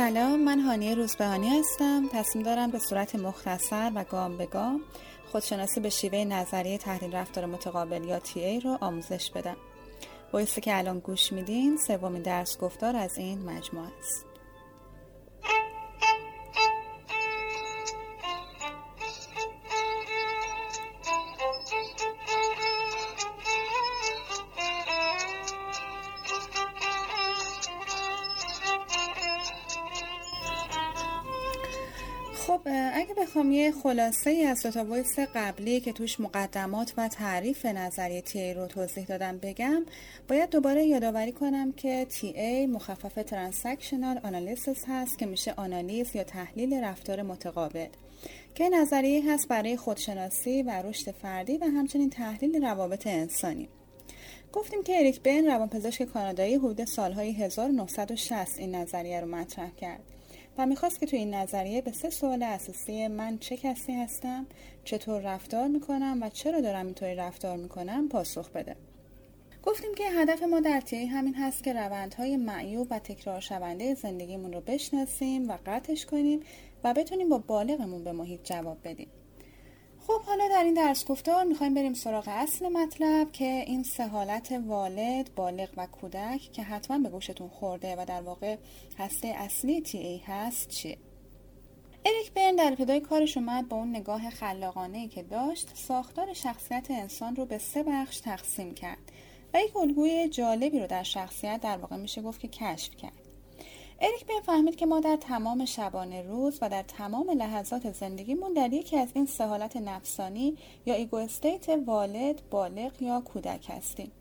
سلام من هانیه روزبهانی هستم. تصمیم دارم به صورت مختصر و گام به گام خودشناسی به شیوه نظریه تحلیل رفتار متقابل یا تی رو آموزش بدم. وایسی که الان گوش میدین سومین درس گفتار از این مجموعه است. خب اگه بخوام یه خلاصه ای از دوتا voice قبلی که توش مقدمات و تعریف نظریه TA رو توضیح دادم بگم باید دوباره یادآوری کنم که TA مخفف transactional analysis هست که میشه آنالیز یا تحلیل رفتار متقابل. که نظریه هست برای خودشناسی و رشد فردی و همچنین تحلیل روابط انسانی. گفتیم که اریک برن روانپزشک کانادایی حدود سالهای 1960 این نظریه رو مطرح کرد. و می‌خواست که تو این نظریه به سه سوال اساسی من چه کسی هستم چطور رفتار می‌کنم و چرا دارم اینطوری رفتار می‌کنم پاسخ بده. گفتیم که هدف ما در تیه همین هست که روندهای معیوب و تکرار شونده زندگیمون رو بشناسیم و قطعش کنیم و بتونیم با بالغمون به محیط جواب بدیم. خب حالا در این درس گفتار می‌خوایم بریم سراغ اصل مطلب که این سه حالت والد، بالغ و کودک که حتما به گوشتون خورده و در واقع هسته اصلی TA هست چیه؟ اریک برن در ابتدای کارش اومد با اون نگاه خلاقانه که داشت ساختار شخصیت انسان رو به سه بخش تقسیم کرد و یک الگوی جالبی رو در شخصیت در واقع میشه گفت که کشف کرد اریک برن فهمید که ما در تمام شبانه روز و در تمام لحظات زندگیمون در یکی از این سه حالت نفسانی یا ego state والد، بالغ یا کودک هستیم.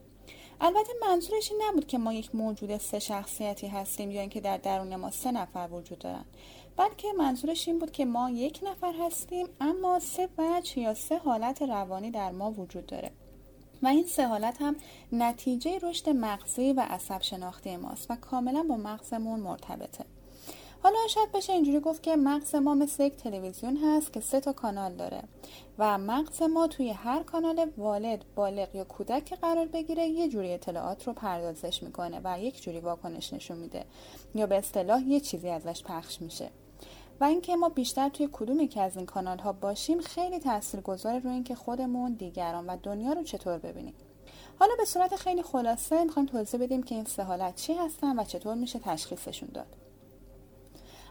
البته منظورش این نبود که ما یک موجود سه شخصیتی هستیم یا اینکه در درون ما سه نفر وجود دارن بلکه منظورش این بود که ما یک نفر هستیم اما سه وجه یا سه حالت روانی در ما وجود داره و این سه حالت هم نتیجه رشد مغزی و عصب شناختی ماست و کاملا با مغزمون مرتبطه. حالا شاید بشه اینجوری گفت که مغز ما مثل یک تلویزیون هست که سه تا کانال داره و مغز ما توی هر کانال والد بالغ یا کودک که قرار بگیره یه جوری اطلاعات رو پردازش می‌کنه و یک جوری واکنش نشون میده یا به اصطلاح یه چیزی ازش پخش میشه. و اینکه ما بیشتر توی کدوم که از این کانال ها باشیم خیلی تاثیر گذاره روی اینکه خودمون دیگران و دنیا رو چطور ببینیم. حالا به صورت خیلی خلاصه می‌خوایم توضیح بدیم که این سه حالت چی هستن و چطور میشه تشخیصشون داد.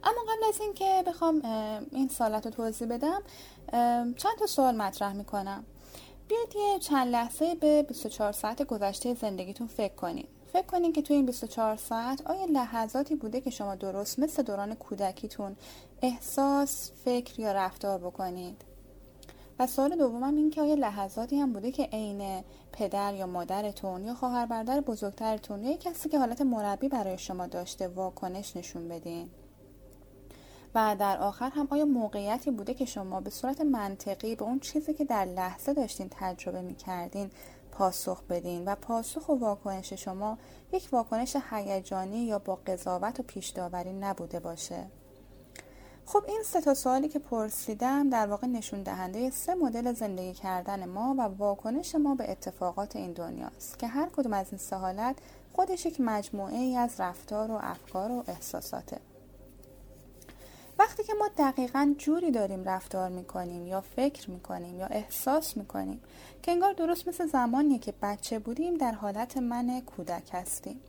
اما قبل از اینکه بخوام این سالت رو توضیح بدم چند تا سوال مطرح می‌کنم. بیاید یه چند لحظه به 24 ساعت گذشته زندگیتون فکر کنید. فکر کنید که توی این 24 ساعت آیا لحظاتی بوده که شما درست مثل دوران کودکیتون احساس، فکر یا رفتار بکنید؟ و سوال دومم این که آیا لحظاتی هم بوده که عین پدر یا مادرتون یا خواهر برادر بزرگترتون یا کسی که حالت مربی برای شما داشته واکنش نشون بدین؟ و در آخر هم آیا موقعیتی بوده که شما به صورت منطقی به اون چیزی که در لحظه داشتین تجربه می کردین پاسخ بدین و پاسخ و واکنش شما یک واکنش هیجانی یا با قضاوت و پیش داوری نبوده باشه. خب این سه تا سوالی که پرسیدم در واقع نشون دهنده سه مدل زندگی کردن ما و واکنش ما به اتفاقات این دنیاست که هر کدوم از این سه حالت خودش یک مجموعه ای از رفتار و افکار و احساساته. وقتی که ما دقیقا جوری داریم رفتار می‌کنیم یا فکر می‌کنیم یا احساس می‌کنیم که انگار درست مثل زمانی که بچه بودیم در حالت من کودک هستیم.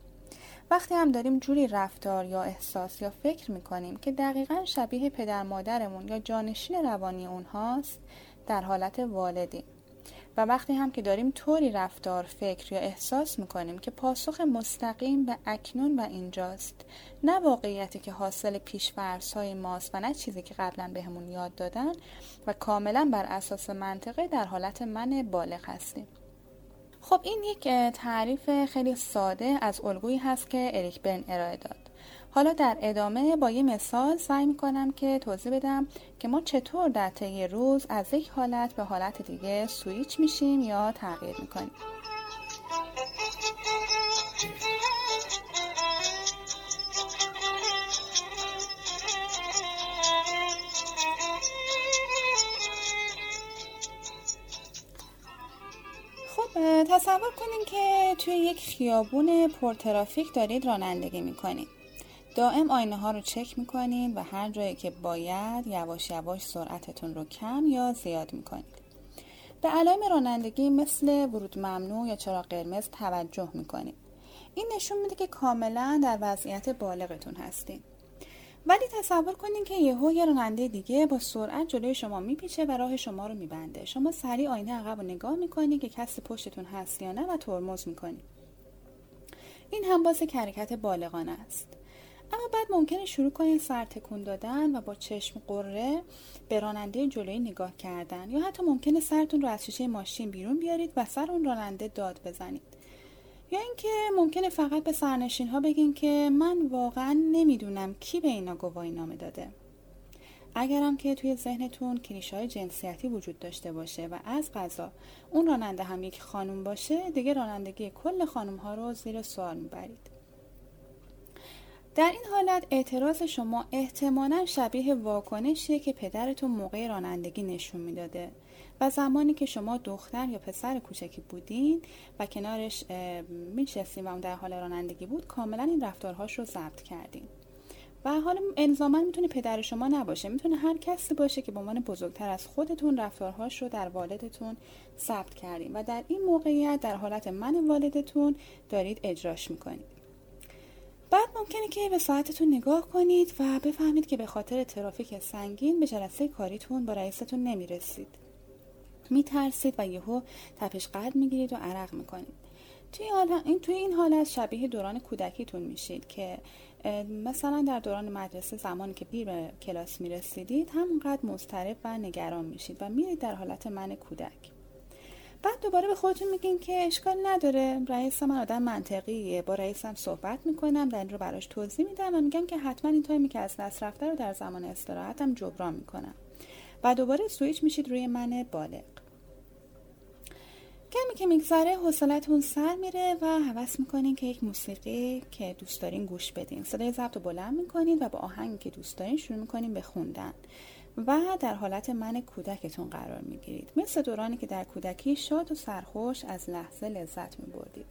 وقتی هم داریم جوری رفتار یا احساس یا فکر می‌کنیم که دقیقا شبیه پدر مادرمون یا جانشین روانی اونهاست در حالت والدیم. و وقتی هم که داریم طوری رفتار فکر یا احساس می‌کنیم که پاسخ مستقیم به اکنون و اینجاست نه واقعیتی که حاصل پیشفرس های ماست و نه چیزی که قبلا بهمون به یاد دادن و کاملا بر اساس منطقه در حالت من بالغ هستیم. خب این یک تعریف خیلی ساده از الگویی هست که اریک برن ارائه داد. حالا در ادامه با یه مثال سعی می‌کنم که توضیح بدم که ما چطور در طی روز از یک حالت به حالت دیگه سویچ میشیم یا تغییر می‌کنیم. خب تصور کنیم که توی یک خیابون پرترافیک دارید رانندگی می‌کنید دائم آینه ها رو چک می‌کنید و هر جایی که باید یواش یواش سرعتتون رو کم یا زیاد می‌کنید. به علائم رانندگی مثل ورود ممنوع یا چراغ قرمز توجه می‌کنید. این نشون میده که کاملا در وضعیت بالغتون هستید. ولی تصور کنید که یهو یه راننده دیگه با سرعت جلوی شما میپیچه و راه شما رو میبنده. شما سریع آینه عقب رو نگاه می‌کنید که کسی پشتتون هست یا نه و ترمز می‌کنید. این هم باز حرکت بالغانه است. اما بعد ممکنه شروع کنید سر تکون دادن و با چشم قره به راننده جلوی نگاه کردن یا حتی ممکنه سرتون رو از شیشه ماشین بیرون بیارید و سر اون راننده داد بزنید. یا اینکه ممکنه فقط به سرنشین ها بگین که من واقعا نمی‌دونم کی به اینا گواهی نامه داده. اگرم که توی ذهنتون کلیش های جنسیتی وجود داشته باشه و از غذا اون راننده هم یک خانوم باشه دیگه رانندگی کل خانوم ها رو زیر سوال می‌برید. در این حالت اعتراض شما احتمالا شبیه واکنشیه که پدرتون موقع رانندگی نشون می‌داده و زمانی که شما دختر یا پسر کوچکی بودین و کنارش میشستین و اون در حال رانندگی بود کاملا این رفتارهاش رو ضبط کردین. و حالا الزاما می‌تونه پدر شما نباشه. می‌تونه هر کسی باشه که به عنوان بزرگتر از خودتون رفتارهاش رو در والدتون ثبت کردین. و در این موقعیت در حالت من والدتون دارید اجراش می‌کنید. ممکنه که به ساعتتون نگاه کنید و بفهمید که به خاطر ترافیک سنگین به جلسه کاریتون با رئیستون نمی‌رسید. میترسید و یهو تپش قلب می‌گیرید و عرق می‌کنید. توی, این توی این حالت شبیه دوران کودکیتون میشید که مثلا در دوران مدرسه زمانی که بیر به کلاس می‌رسیدید همونقدر مضطرب و نگران میشید و میرید در حالت من کودک. بعد دوباره به خودتون میگین که اشکال نداره. رئیس من آدم منطقیه. با رئیسم صحبت می‌کنم این رو براش توضیح میدم و میگم که حتما این تایمی که از دست رفته رو در زمان استراحتم جبران می‌کنم. و دوباره سویچ میشید روی من بالغ. کمی که میگذره حوصلتون سر میره و حوض می‌کنین که یک موسیقی که دوست دارین گوش بدین. صدای ضبط رو بلند می‌کنین و با آهنگی که دوست دارین شروع می‌کنین به خوندن. و در حالت من کودکتون قرار می‌گیرید. مثل دورانی که در کودکی شاد و سرخوش از لحظه لذت میبردید.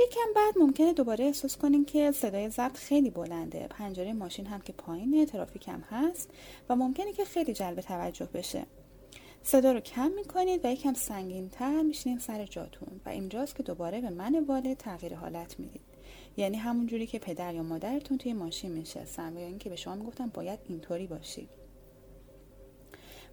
یکم بعد ممکنه دوباره احساس کنین که صدای ضبط خیلی بلنده. پنجره ماشین هم که پایینه ترافیک هم هست و ممکنه که خیلی جلب توجه بشه. صدا رو کم می‌کنید و یکم سنگین تر میشینین سر جاتون و اینجاست که دوباره به من والد تغییر حالت می‌دید. یعنی همون جوری که پدر یا مادرتون توی ماشین میشستن و یا اینکه به شما می‌گفتن باید اینطوری باشید.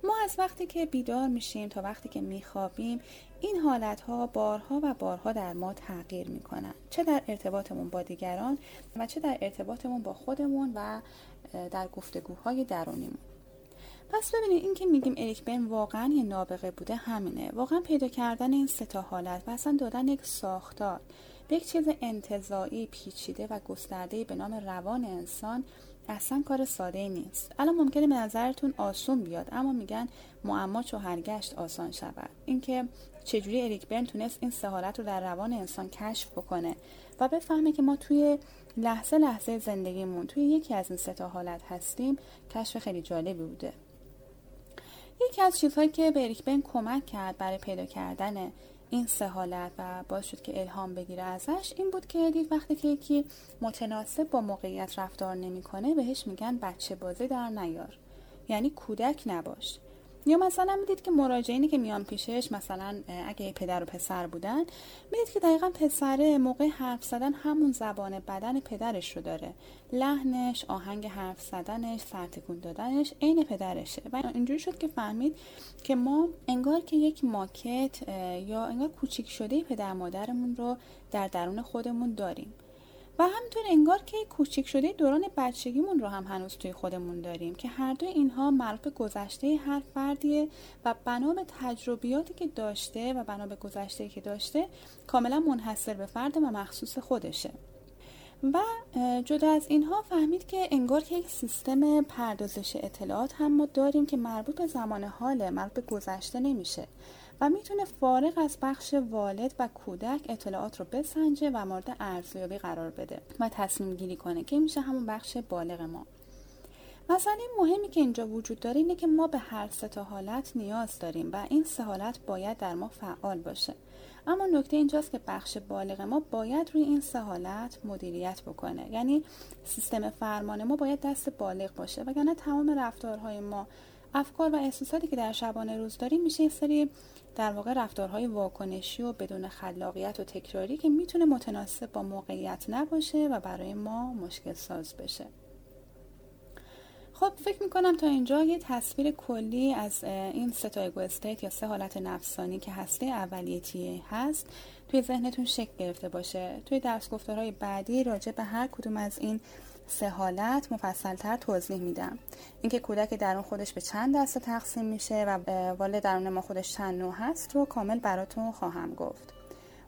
ما از وقتی که بیدار میشیم تا وقتی که میخوابیم این حالت ها بارها و بارها در ما تغییر می‌کنن. چه در ارتباطمون با دیگران و چه در ارتباطمون با خودمون و در گفتگوهای درونیمون. پس ببینید این که میگیم اریک بن واقعا یه نابغه بوده همینه. واقعا پیدا کردن این ستا حالت و اصلا دادن یک ساختار به یک چیز انتظایی پیچیده و گسترده به نام روان انسان اصلا کار ساده ای نیست. الان ممکنه به نظرتون آسون بیاد اما میگن معما هرگشت آسان شود. اینکه چجوری اریک برن تونست این سهارت رو در روان انسان کشف بکنه و بفهمه که ما توی لحظه لحظه زندگیمون توی یکی از این ستا حالت هستیم کشف خیلی جالبی بوده. یکی از چیزهایی که به اریک بن کمک کرد برای پیدا کردن این سه حالت و باعث شد که الهام بگیره ازش این بود که دید وقتی که یکی متناسب با موقعیت رفتار نمی‌کنه بهش میگن بچه بازی در نیار. یعنی کودک نباش. یا مثلا می‌دید که مراجعینی که میان پیشش مثلا اگه پدر و پسر بودن می‌دید که دقیقا پسره موقع حرف زدن همون زبان بدن پدرش رو داره. لحنش آهنگ حرف زدنش سرتکون دادنش عین پدرشه. و اینجوری شد که فهمید که ما انگار که یک ماکت یا انگار کوچیک شده پدر مادرمون رو در درون خودمون داریم. و همینطور انگار که کوچیک شده دوران بچگیمون رو هم هنوز توی خودمون داریم که هر دو اینها مربوط به گذشته هر فردیه و بنا به تجربیاتی که داشته و بنا به گذشته که داشته کاملا منحصر به فرد و مخصوص خودشه. و جدا از اینها فهمید که انگار که یک سیستم پردازش اطلاعات هم ما داریم که مربوط به زمان حاله مربوط به گذشته نمیشه. و می‌تونه فارغ از بخش والد و کودک اطلاعات رو بسنجه و مورد ارزیابی قرار بده و تصمیم گیری کنه که میشه همون بخش بالغ ما. مسئله مهمی که اینجا وجود داره اینه که ما به هر سه حالت نیاز داریم و این سه حالت باید در ما فعال باشه. اما نکته اینجاست که بخش بالغ ما باید روی این سه حالت مدیریت بکنه. یعنی سیستم فرمان ما باید دست بالغ باشه وگرنه تمام رفتارهای ما افکار و احساساتی که در شبانه روز داریم میشه یه سری در واقع رفتارهای واکنشی و بدون خلاقیت و تکراری که می‌تونه متناسب با موقعیت نباشه و برای ما مشکل ساز بشه. خب فکر می‌کنم تا اینجا یه تصویر کلی از این سه تا استیت یا سه حالت نفسانی که هسته اولیه تیه هست توی ذهنتون شکل گرفته باشه. توی درس گفتارهای بعدی راجع به هر کدوم از این سه حالت مفصلتر توضیح میدم. اینکه کودک درون خودش به چند دسته تقسیم میشه و والد درون ما خودش چند نوع هست رو کامل براتون خواهم گفت.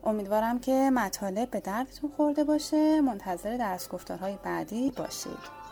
امیدوارم که مطالب به دردتون خورده باشه. منتظر درس گفتارهای بعدی باشید.